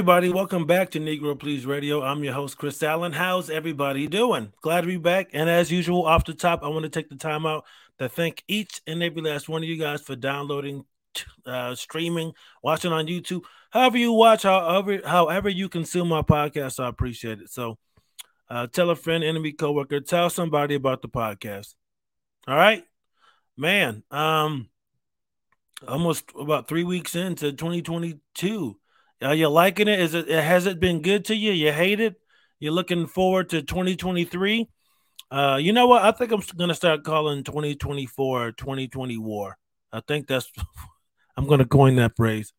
everybody, welcome back to Negro Please Radio. I'm your host, Chris Allen. How's everybody doing? Glad to be back. And as usual, off the top, I want to take the time out to thank each and every last one of you guys for downloading, uh, streaming, watching on YouTube. However you watch, however, however you consume my podcast, I appreciate it. So uh, tell a friend, enemy, coworker, tell somebody about the podcast. All right, man. Um, almost about three weeks into 2022. Are you liking it? Is it has it been good to you? You hate it? You're looking forward to 2023? Uh, you know what? I think I'm gonna start calling 2024 2020 war. I think that's I'm gonna coin that phrase.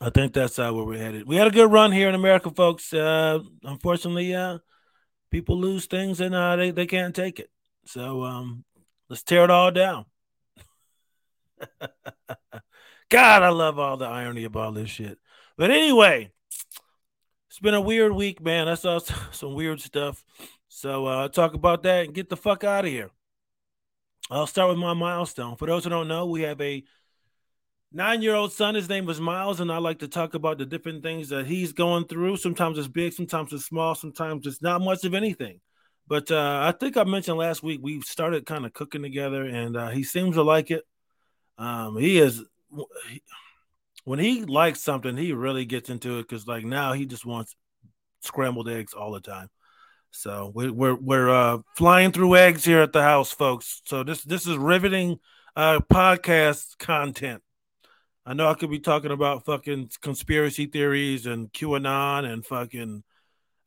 I think that's uh, where we're headed. We had a good run here in America, folks. Uh, unfortunately, uh, people lose things and uh, they, they can't take it. So um, let's tear it all down. God, I love all the irony of all this shit. But anyway, it's been a weird week, man. I saw some weird stuff. So uh, talk about that and get the fuck out of here. I'll start with my milestone. For those who don't know, we have a nine-year-old son. His name is Miles, and I like to talk about the different things that he's going through. Sometimes it's big, sometimes it's small, sometimes it's not much of anything. But uh, I think I mentioned last week we started kind of cooking together, and uh, he seems to like it. Um, he is when he likes something, he really gets into it because like now he just wants scrambled eggs all the time. So we're we're, uh, flying through eggs here at the house, folks. So this this is riveting uh, podcast content. I know I could be talking about fucking conspiracy theories and QAnon and fucking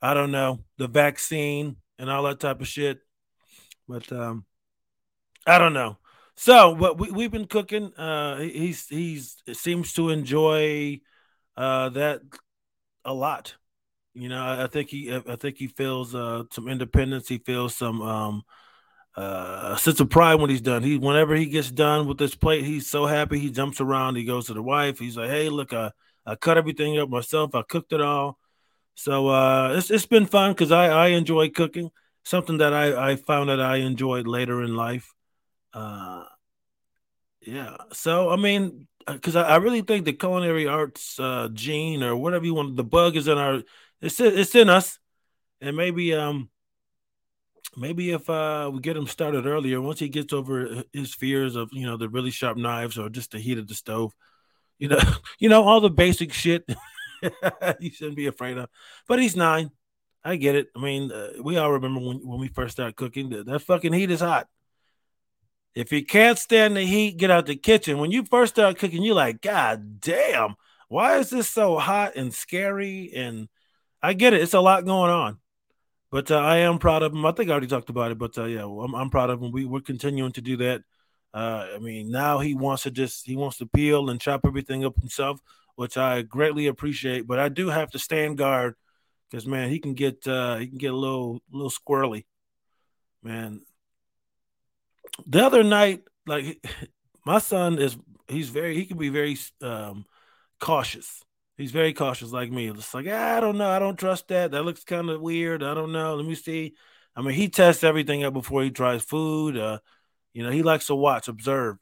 I don't know the vaccine and all that type of shit, but um, I don't know. So, what we we've been cooking. Uh, he's he's seems to enjoy uh that a lot. You know, I, I think he I think he feels uh some independence. He feels some um uh sense of pride when he's done. He whenever he gets done with this plate, he's so happy. He jumps around. He goes to the wife. He's like, "Hey, look, I I cut everything up myself. I cooked it all." So uh, it's it's been fun because I I enjoy cooking. Something that I I found that I enjoyed later in life. Uh, yeah. So I mean, because uh, I, I, really think the culinary arts uh, gene or whatever you want, the bug is in our, it's it's in us, and maybe um, maybe if uh we get him started earlier, once he gets over his fears of you know the really sharp knives or just the heat of the stove, you know, you know all the basic shit you shouldn't be afraid of. But he's nine. I get it. I mean, uh, we all remember when when we first started cooking, that, that fucking heat is hot. If you can't stand the heat, get out the kitchen. When you first start cooking, you're like, God damn, why is this so hot and scary? And I get it, it's a lot going on. But uh, I am proud of him. I think I already talked about it, but uh, yeah, I'm, I'm, proud of him. We, we're continuing to do that. Uh, I mean, now he wants to just he wants to peel and chop everything up himself, which I greatly appreciate. But I do have to stand guard because man, he can get uh, he can get a little little squirrely. Man, the other night, like my son is he's very he can be very um cautious. He's very cautious like me. It's like, ah, I don't know, I don't trust that. That looks kind of weird. I don't know. Let me see. I mean, he tests everything up before he tries food. Uh, you know, he likes to watch, observe.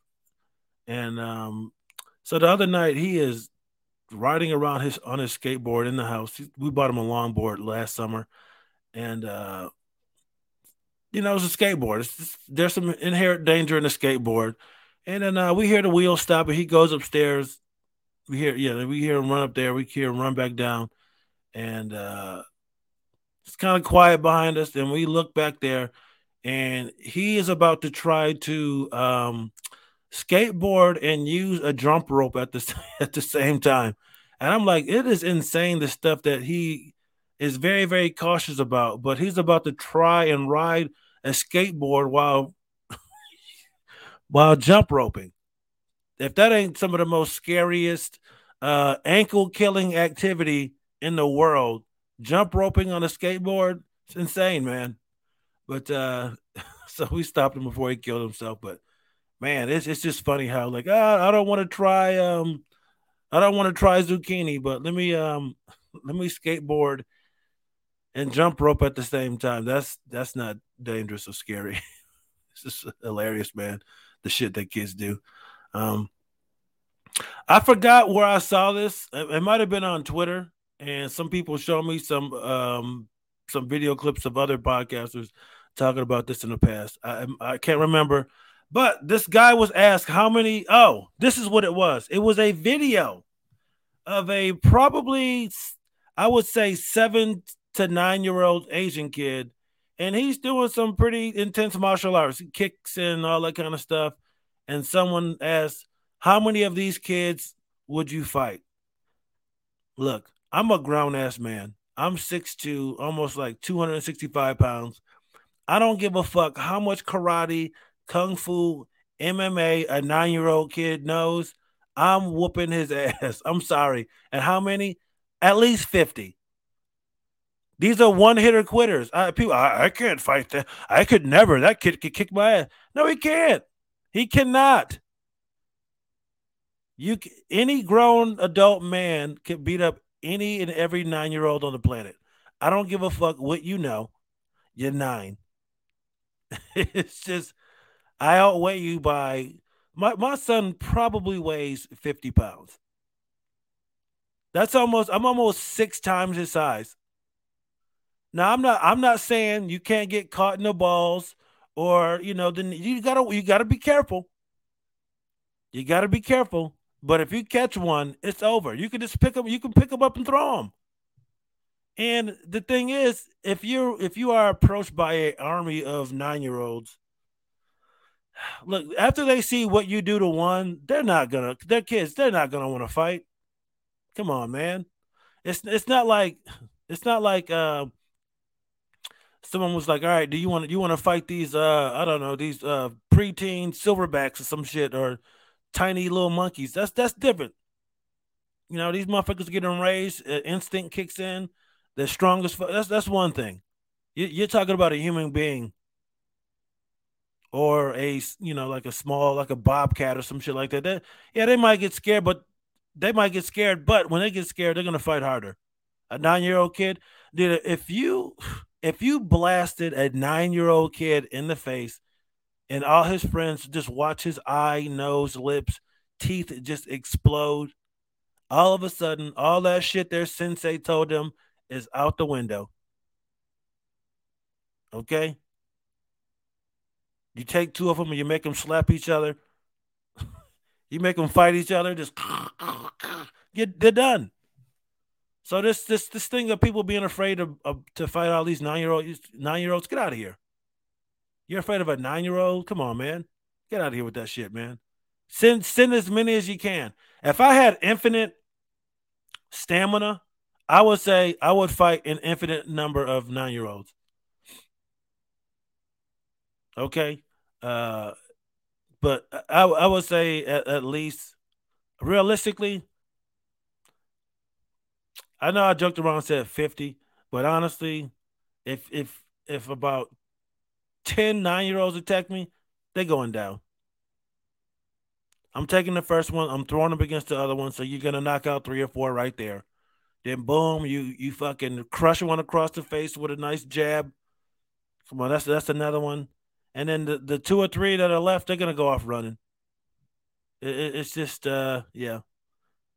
And um, so the other night he is riding around his on his skateboard in the house. We bought him a longboard last summer, and uh, you know, it's a skateboard. It's there's some inherent danger in a skateboard. And then uh, we hear the wheel stop, and he goes upstairs. We hear, yeah, we hear him run up there. We hear him run back down, and uh, it's kind of quiet behind us. And we look back there, and he is about to try to um, skateboard and use a jump rope at the at the same time. And I'm like, it is insane the stuff that he is very very cautious about. But he's about to try and ride a skateboard while while jump roping. If that ain't some of the most scariest uh, ankle killing activity in the world, jump roping on a skateboard, it's insane, man. But uh, so we stopped him before he killed himself. But man, it's it's just funny how like oh, I don't want to try um I don't want to try zucchini, but let me um let me skateboard and jump rope at the same time. That's that's not dangerous or scary. it's just hilarious, man. The shit that kids do. Um, I forgot where I saw this. It, it might have been on Twitter, and some people showed me some um some video clips of other podcasters talking about this in the past. I I can't remember, but this guy was asked how many. Oh, this is what it was. It was a video of a probably I would say seven to nine year old Asian kid, and he's doing some pretty intense martial arts, kicks and all that kind of stuff. And someone asked, How many of these kids would you fight? Look, I'm a grown ass man. I'm 6'2, almost like 265 pounds. I don't give a fuck how much karate, kung fu, MMA a nine year old kid knows. I'm whooping his ass. I'm sorry. And how many? At least 50. These are one hitter quitters. I, people, I, I, can't fight that. I could never. That kid could kick my ass. No, he can't. He cannot. You any grown adult man can beat up any and every nine year old on the planet. I don't give a fuck what you know. You're nine. it's just I outweigh you by my my son probably weighs 50 pounds. That's almost I'm almost six times his size. Now I'm not I'm not saying you can't get caught in the balls or you know then you gotta you gotta be careful. You gotta be careful. But if you catch one, it's over. You can just pick them. You can pick them up and throw them. And the thing is, if you if you are approached by an army of nine year olds, look after they see what you do to one, they're not gonna. They're kids. They're not gonna want to fight. Come on, man. It's it's not like it's not like uh, someone was like, "All right, do you want you want to fight these uh I don't know these uh preteen silverbacks or some shit or tiny little monkeys?" That's that's different. You know, these motherfuckers getting raised, uh, instinct kicks in. The strongest. That's that's one thing. You, you're talking about a human being, or a you know like a small like a bobcat or some shit like that. That yeah, they might get scared, but they might get scared. But when they get scared, they're gonna fight harder. A nine year old kid, dude. If you if you blasted a nine year old kid in the face and all his friends just watch his eye, nose, lips, teeth just explode, all of a sudden, all that shit their sensei told them is out the window. Okay? You take two of them and you make them slap each other. you make them fight each other, just get they're done. So this this this thing of people being afraid of, of to fight all these nine year olds nine year olds, get out of here. You're afraid of a nine year old? Come on, man. Get out of here with that shit, man. Send send as many as you can. If I had infinite stamina, I would say I would fight an infinite number of nine year olds. Okay. Uh but I I would say at, at least realistically, I know I joked around and said 50, but honestly, if if if about 10 nine year olds attack me, they're going down. I'm taking the first one, I'm throwing them against the other one, so you're gonna knock out three or four right there. Then boom, you you fucking crush one across the face with a nice jab. Come on, that's that's another one. And then the, the two or three that are left, they're gonna go off running. It, it, it's just uh yeah.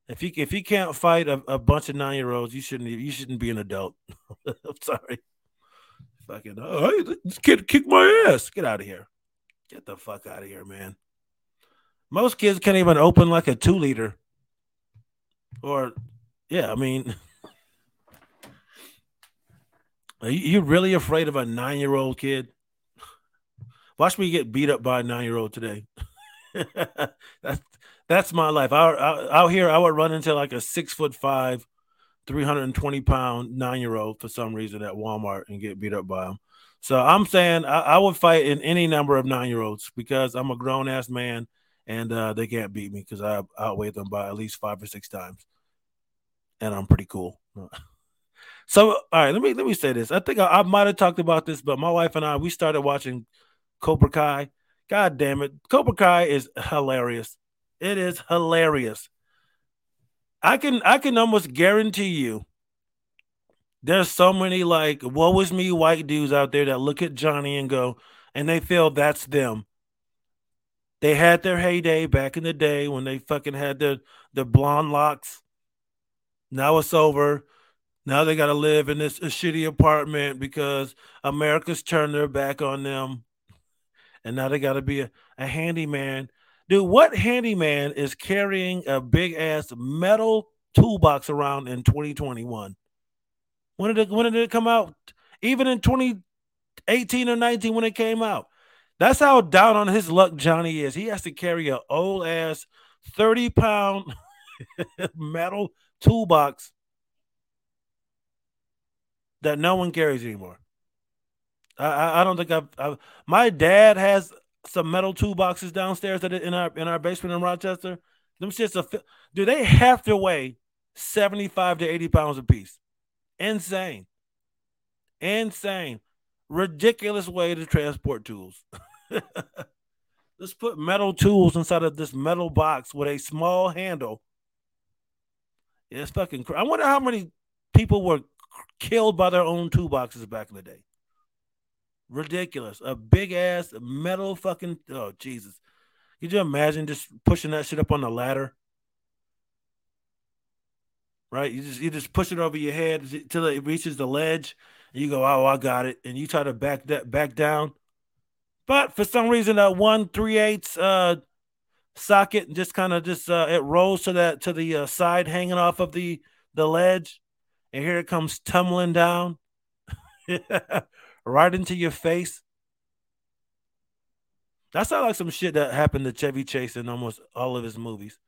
If you if you can't fight a, a bunch of nine year olds, you shouldn't you shouldn't be an adult. I'm sorry. Fucking oh, this kid kick my ass. Get out of here. Get the fuck out of here, man. Most kids can't even open like a two liter. Or yeah, I mean Are you really afraid of a nine year old kid? Watch me get beat up by a nine year old today. that's that's my life. Out, out, out here, I would run into like a six foot five, 320 pound nine year old for some reason at Walmart and get beat up by him. So I'm saying I, I would fight in any number of nine year olds because I'm a grown ass man and uh, they can't beat me because I outweigh them by at least five or six times. And I'm pretty cool. so all right, let me let me say this. I think I, I might have talked about this, but my wife and I we started watching Cobra Kai. God damn it. Cobra Kai is hilarious. It is hilarious. I can I can almost guarantee you there's so many like what was me white dudes out there that look at Johnny and go and they feel that's them. They had their heyday back in the day when they fucking had their their blonde locks. Now it's over. Now they got to live in this shitty apartment because America's turned their back on them. And now they got to be a, a handyman. Dude, what handyman is carrying a big ass metal toolbox around in 2021? When did it when did it come out? Even in 2018 or 19 when it came out. That's how down on his luck Johnny is. He has to carry an old ass 30 pound metal toolbox that no one carries anymore. I, I don't think I've, I've, My dad has some metal toolboxes downstairs that in our in our basement in Rochester. Them shits are do they have to weigh seventy five to eighty pounds a piece? Insane, insane, ridiculous way to transport tools. Let's put metal tools inside of this metal box with a small handle. it's fucking. Cr- I wonder how many people were killed by their own toolboxes back in the day. Ridiculous. A big ass metal fucking. Oh Jesus! Could you imagine just pushing that shit up on the ladder? Right? You just you just push it over your head till it reaches the ledge. And you go, oh, I got it, and you try to back that back down. But for some reason, that one three eighths uh, socket just kind of just uh, it rolls to that to the uh, side hanging off of the the ledge, and here it comes tumbling down right into your face. That sounds like some shit that happened to Chevy Chase in almost all of his movies.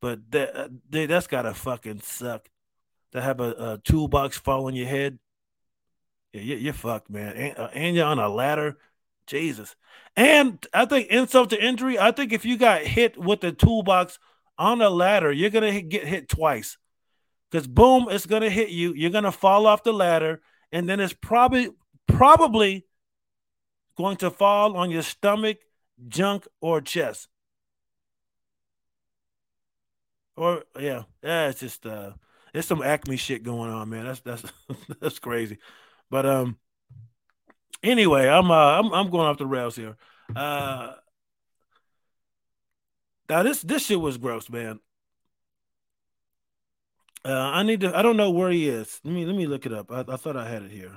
But that uh, that's gotta fucking suck to have a, a toolbox fall on your head. Yeah, you're fucked, man. And, uh, and you're on a ladder Jesus. And I think insult to injury, I think if you got hit with the toolbox on a ladder, you're to get hit twice. Because boom, it's to hit you. You're to fall off the ladder. And then it's probably, probably going to fall on your stomach, junk, or chest. Or yeah, yeah, it's just uh it's some acme shit going on, man. That's that's that's crazy. But um Anyway, I'm uh, I'm I'm going off the rails here. Uh, now this this shit was gross, man. Uh, I need to. I don't know where he is. Let me let me look it up. I, I thought I had it here.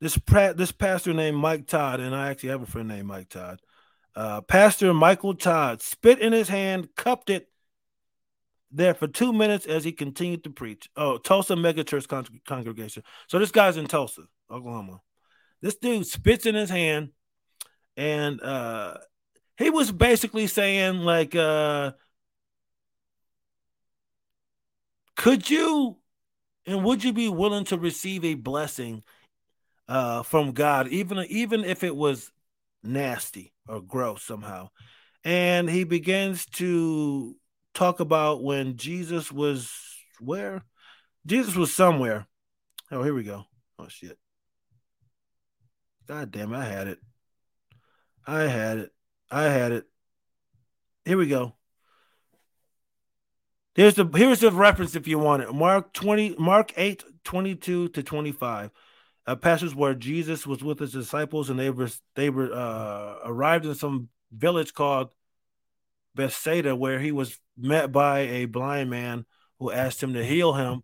This pra- this pastor named Mike Todd, and I actually have a friend named Mike Todd. Uh, pastor Michael Todd spit in his hand, cupped it there for two minutes as he continued to preach. Oh, Tulsa Megachurch con- congregation. So this guy's in Tulsa, Oklahoma. This dude spits in his hand, and uh, he was basically saying like, uh, "Could you and would you be willing to receive a blessing uh, from God, even even if it was nasty or gross somehow?" And he begins to talk about when Jesus was where? Jesus was somewhere. Oh, here we go. Oh shit. God damn I had it. I had it. I had it. Here we go. Here's the here's the reference if you want it. Mark 20, Mark 8, 22 to 25. A passage where Jesus was with his disciples and they were they were uh, arrived in some village called Bethsaida, where he was met by a blind man who asked him to heal him.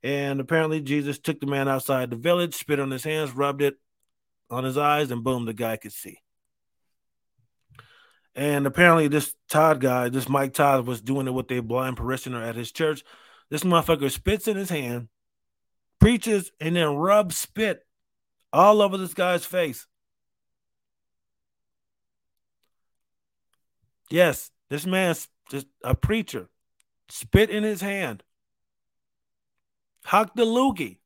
And apparently, Jesus took the man outside the village, spit on his hands, rubbed it on his eyes, and boom, the guy could see. And apparently, this Todd guy, this Mike Todd, was doing it with a blind parishioner at his church. This motherfucker spits in his hand, preaches, and then rubs spit all over this guy's face. Yes, this man's just a preacher. Spit in his hand. Hock the loogie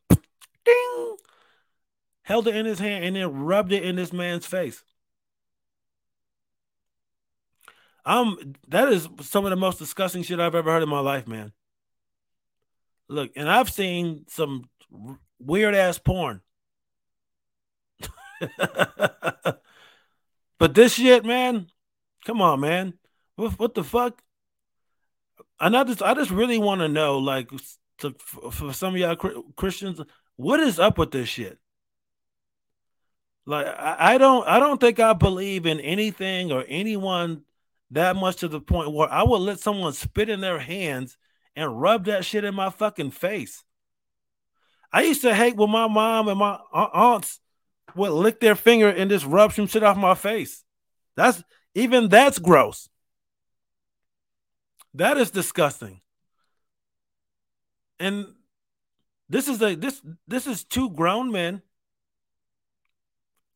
ding, held it in his hand, and then rubbed it in this man's face. Um, that is some of the most disgusting shit I've ever heard in my life, man. Look, and I've seen some weird ass porn. but this shit, man, come on, man. What, what the fuck? And I just, I just really want to know, like, to, for some of y'all Christians, what is up with this shit? Like I, I don't I don't think I believe in anything or anyone that much to the point where I would let someone spit in their hands and rub that shit in my fucking face. I used to hate when my mom and my aunts would lick their finger and just rub some shit off my face. That's even that's gross. That is disgusting. And this is a this this is two grown men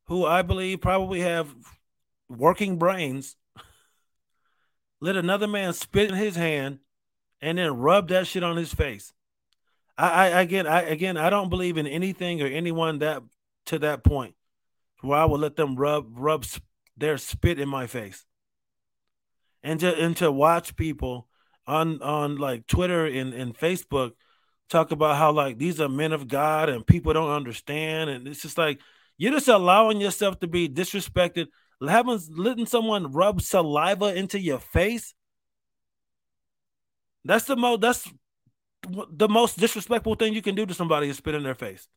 who I believe probably have working brains. Let another man spit in his hand and then rub that shit on his face. I, I again I again I don't believe in anything or anyone that to that point where I would let them rub rub their spit in my face. And to and to watch people on on like Twitter and, and Facebook talk about how like these are men of God and people don't understand. And it's just like you're just allowing yourself to be disrespected, having letting someone rub saliva into your face. That's the most that's the most disrespectful thing you can do to somebody is spit in their face.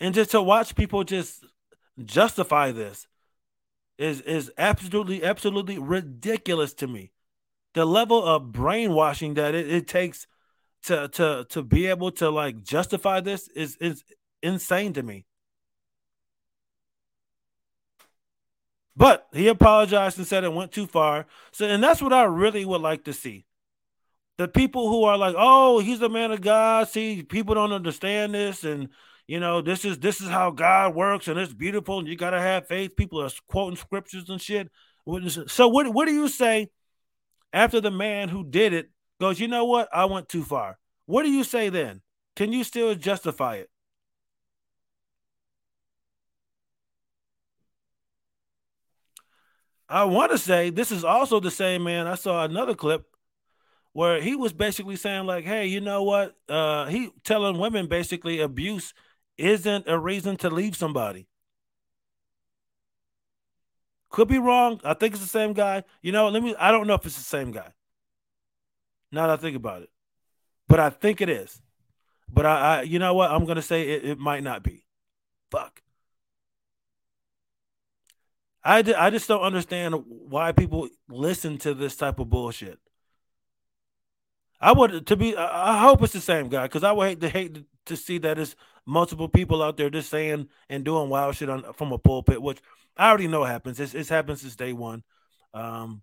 And just to watch people just justify this is is absolutely absolutely ridiculous to me. The level of brainwashing that it, it takes to to to be able to like justify this is is insane to me. But he apologized and said it went too far. So and that's what I really would like to see. The people who are like, "Oh, he's a man of God." See, people don't understand this and you know, this is this is how God works, and it's beautiful, and you gotta have faith. People are quoting scriptures and shit. So what what do you say after the man who did it goes, you know what? I went too far. What do you say then? Can you still justify it? I want to say this is also the same man. I saw another clip where he was basically saying, like, hey, you know what? Uh, he telling women basically abuse isn't a reason to leave somebody. Could be wrong. I think it's the same guy. You know, let me I don't know if it's the same guy. Now that I think about it. But I think it is. But I, I you know what? I'm gonna say it, it might not be. Fuck. I, I just don't understand why people listen to this type of bullshit. I would to be. I hope it's the same guy because I would hate to hate to, see that it's multiple people out there just saying and doing wild shit on from a pulpit, which I already know happens. It's, it's happened since day one. Um,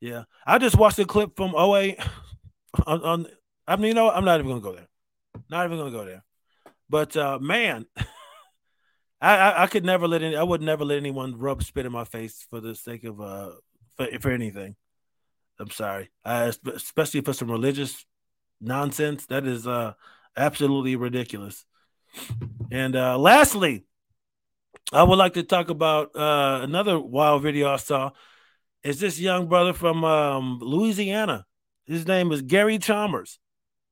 yeah, I just watched a clip from OA on, on. I mean, you know, I'm not even gonna go there. Not even gonna go there. But uh, man, I, I, I could never let any. I would never let anyone rub spit in my face for the sake of uh for, for anything. I'm sorry, uh, especially for some religious nonsense. That is uh absolutely ridiculous. And uh, lastly, I would like to talk about uh, another wild video I saw. Is this young brother from um, Louisiana? His name is Gary Chambers.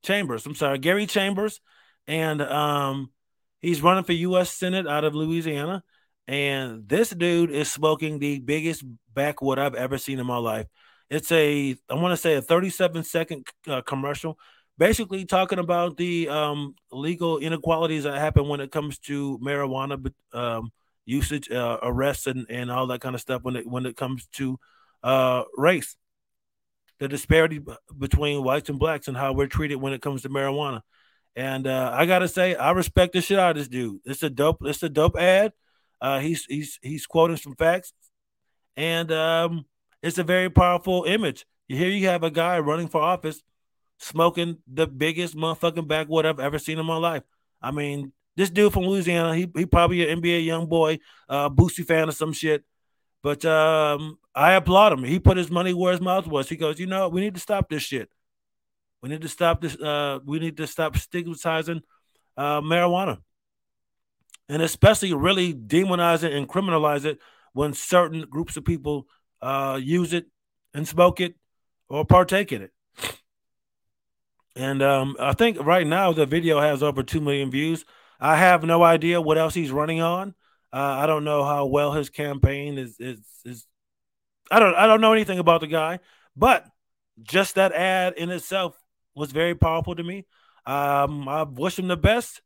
Chambers, I'm sorry, Gary Chambers, and um, he's running for U.S. Senate out of Louisiana. And this dude is smoking the biggest backwood I've ever seen in my life. It's a, I want to say, a 37 second uh, commercial basically talking about the um, legal inequalities that happen when it comes to marijuana um, usage, uh, arrests, and, and all that kind of stuff when it when it comes to uh, race, the disparity between whites and blacks, and how we're treated when it comes to marijuana. And uh, I gotta say, I respect the shit out of this dude. It's a dope. It's a dope ad. Uh, he's he's he's quoting some facts, and um, it's a very powerful image. Here you have a guy running for office smoking the biggest motherfucking backwood I've ever seen in my life. I mean, this dude from Louisiana, he he probably an NBA YoungBoy, uh, Boosie fan or some shit. But um, I applaud him. He put his money where his mouth was. He goes, you know, we need to stop this shit. We need to stop this. Uh, we need to stop stigmatizing uh, marijuana, and especially really demonize it and criminalize it when certain groups of people uh, use it and smoke it or partake in it. And um, I think right now the video has over 2 million views. I have no idea what else he's running on. Uh, I don't know how well his campaign is, is, is. I don't. I don't know anything about the guy, but just that ad in itself was very powerful to me. Um, I wish him the best,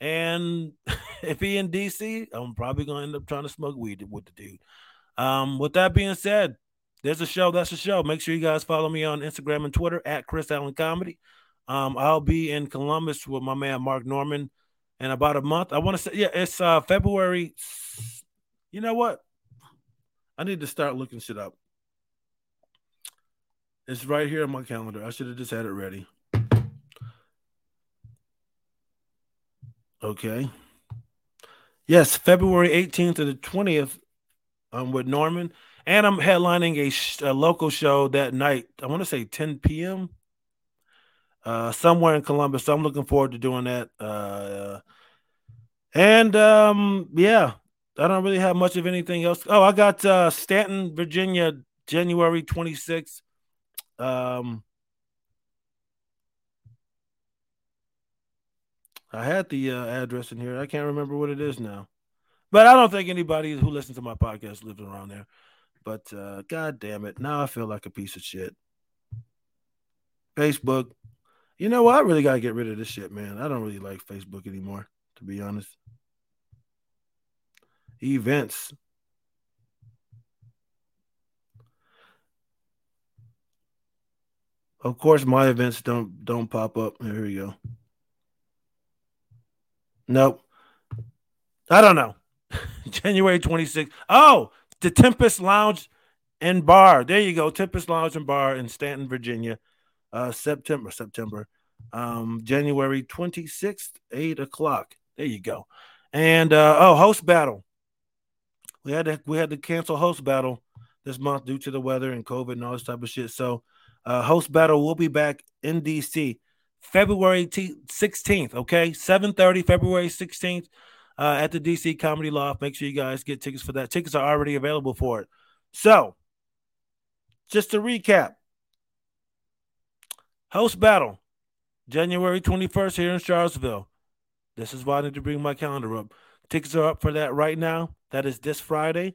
and if he in DC, I'm probably gonna end up trying to smoke weed with the dude. Um, with that being said, there's a show. That's a show. Make sure you guys follow me on Instagram and Twitter at Chris Allen Comedy. Um, I'll be in Columbus with my man Mark Normand in about a month. I want to say, yeah, it's uh February. You know what? I need to start looking shit up. It's right here on my calendar. I should have just had it ready. Okay. Yes, February 18th to the 20th. I'm with Normand, and I'm headlining a, sh- a local show that night. I want to say 10 p.m. Uh, somewhere in Columbus. So I'm looking forward to doing that. Uh, and um, yeah, I don't really have much of anything else. Oh, I got uh, Staunton, Virginia, January 26th. Um, I had the uh, address in here. I can't remember what it is now. But I don't think anybody who listens to my podcast lives around there. But uh, god damn it. Now I feel like a piece of shit. Facebook. You know what? I really gotta get rid of this shit, man. I don't really like Facebook anymore, to be honest. Events. Of course, my events don't don't pop up. Here we go. Nope. I don't know. January 26th. Oh, the Tempest Lounge and Bar. There you go. Tempest Lounge and Bar in Staunton, Virginia. Uh, September, September. Um, January 26th, 8 o'clock. There you go. And uh, oh, host battle. We had to we had to cancel host battle this month due to the weather and COVID and all this type of shit. So uh, host battle will be back in DC February t- 16th. Okay, 7:30, February 16th, uh, at the DC Comedy Loft. Make sure you guys get tickets for that. Tickets are already available for it. So, just to recap, host battle, January 21st here in Charlottesville. This is why I need to bring my calendar up. Tickets are up for that right now. That is this Friday.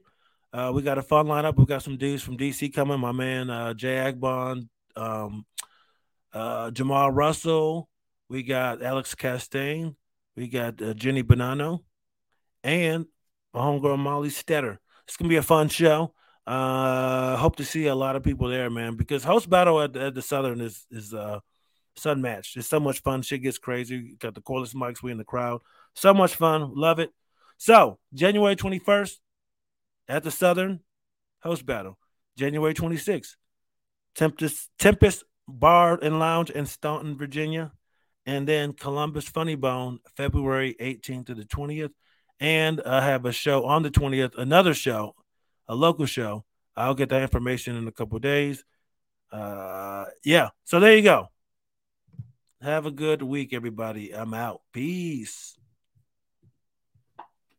Uh, we got a fun lineup. We got some dudes from DC coming. My man uh, Jay Agbon, um, uh, Jamal Russell. We got Alex Castaigne. We got uh, Jenny Bonanno, and my homegirl Molly Stetter. It's gonna be a fun show. Uh, hope to see a lot of people there, man. Because host battle at, at the Southern is is uh sun match. It's so much fun. Shit gets crazy. Got the cordless mics. We in the crowd. So much fun. Love it. So January twenty first at the Southern host battle. January twenty sixth. Tempest Tempest Bar and Lounge in Staunton, Virginia. And then Columbus Funny Bone, February 18th to the 20th. And I have a show on the 20th, another show, a local show. I'll get that information in a couple days. Uh, yeah. So there you go. Have a good week, everybody. I'm out. Peace.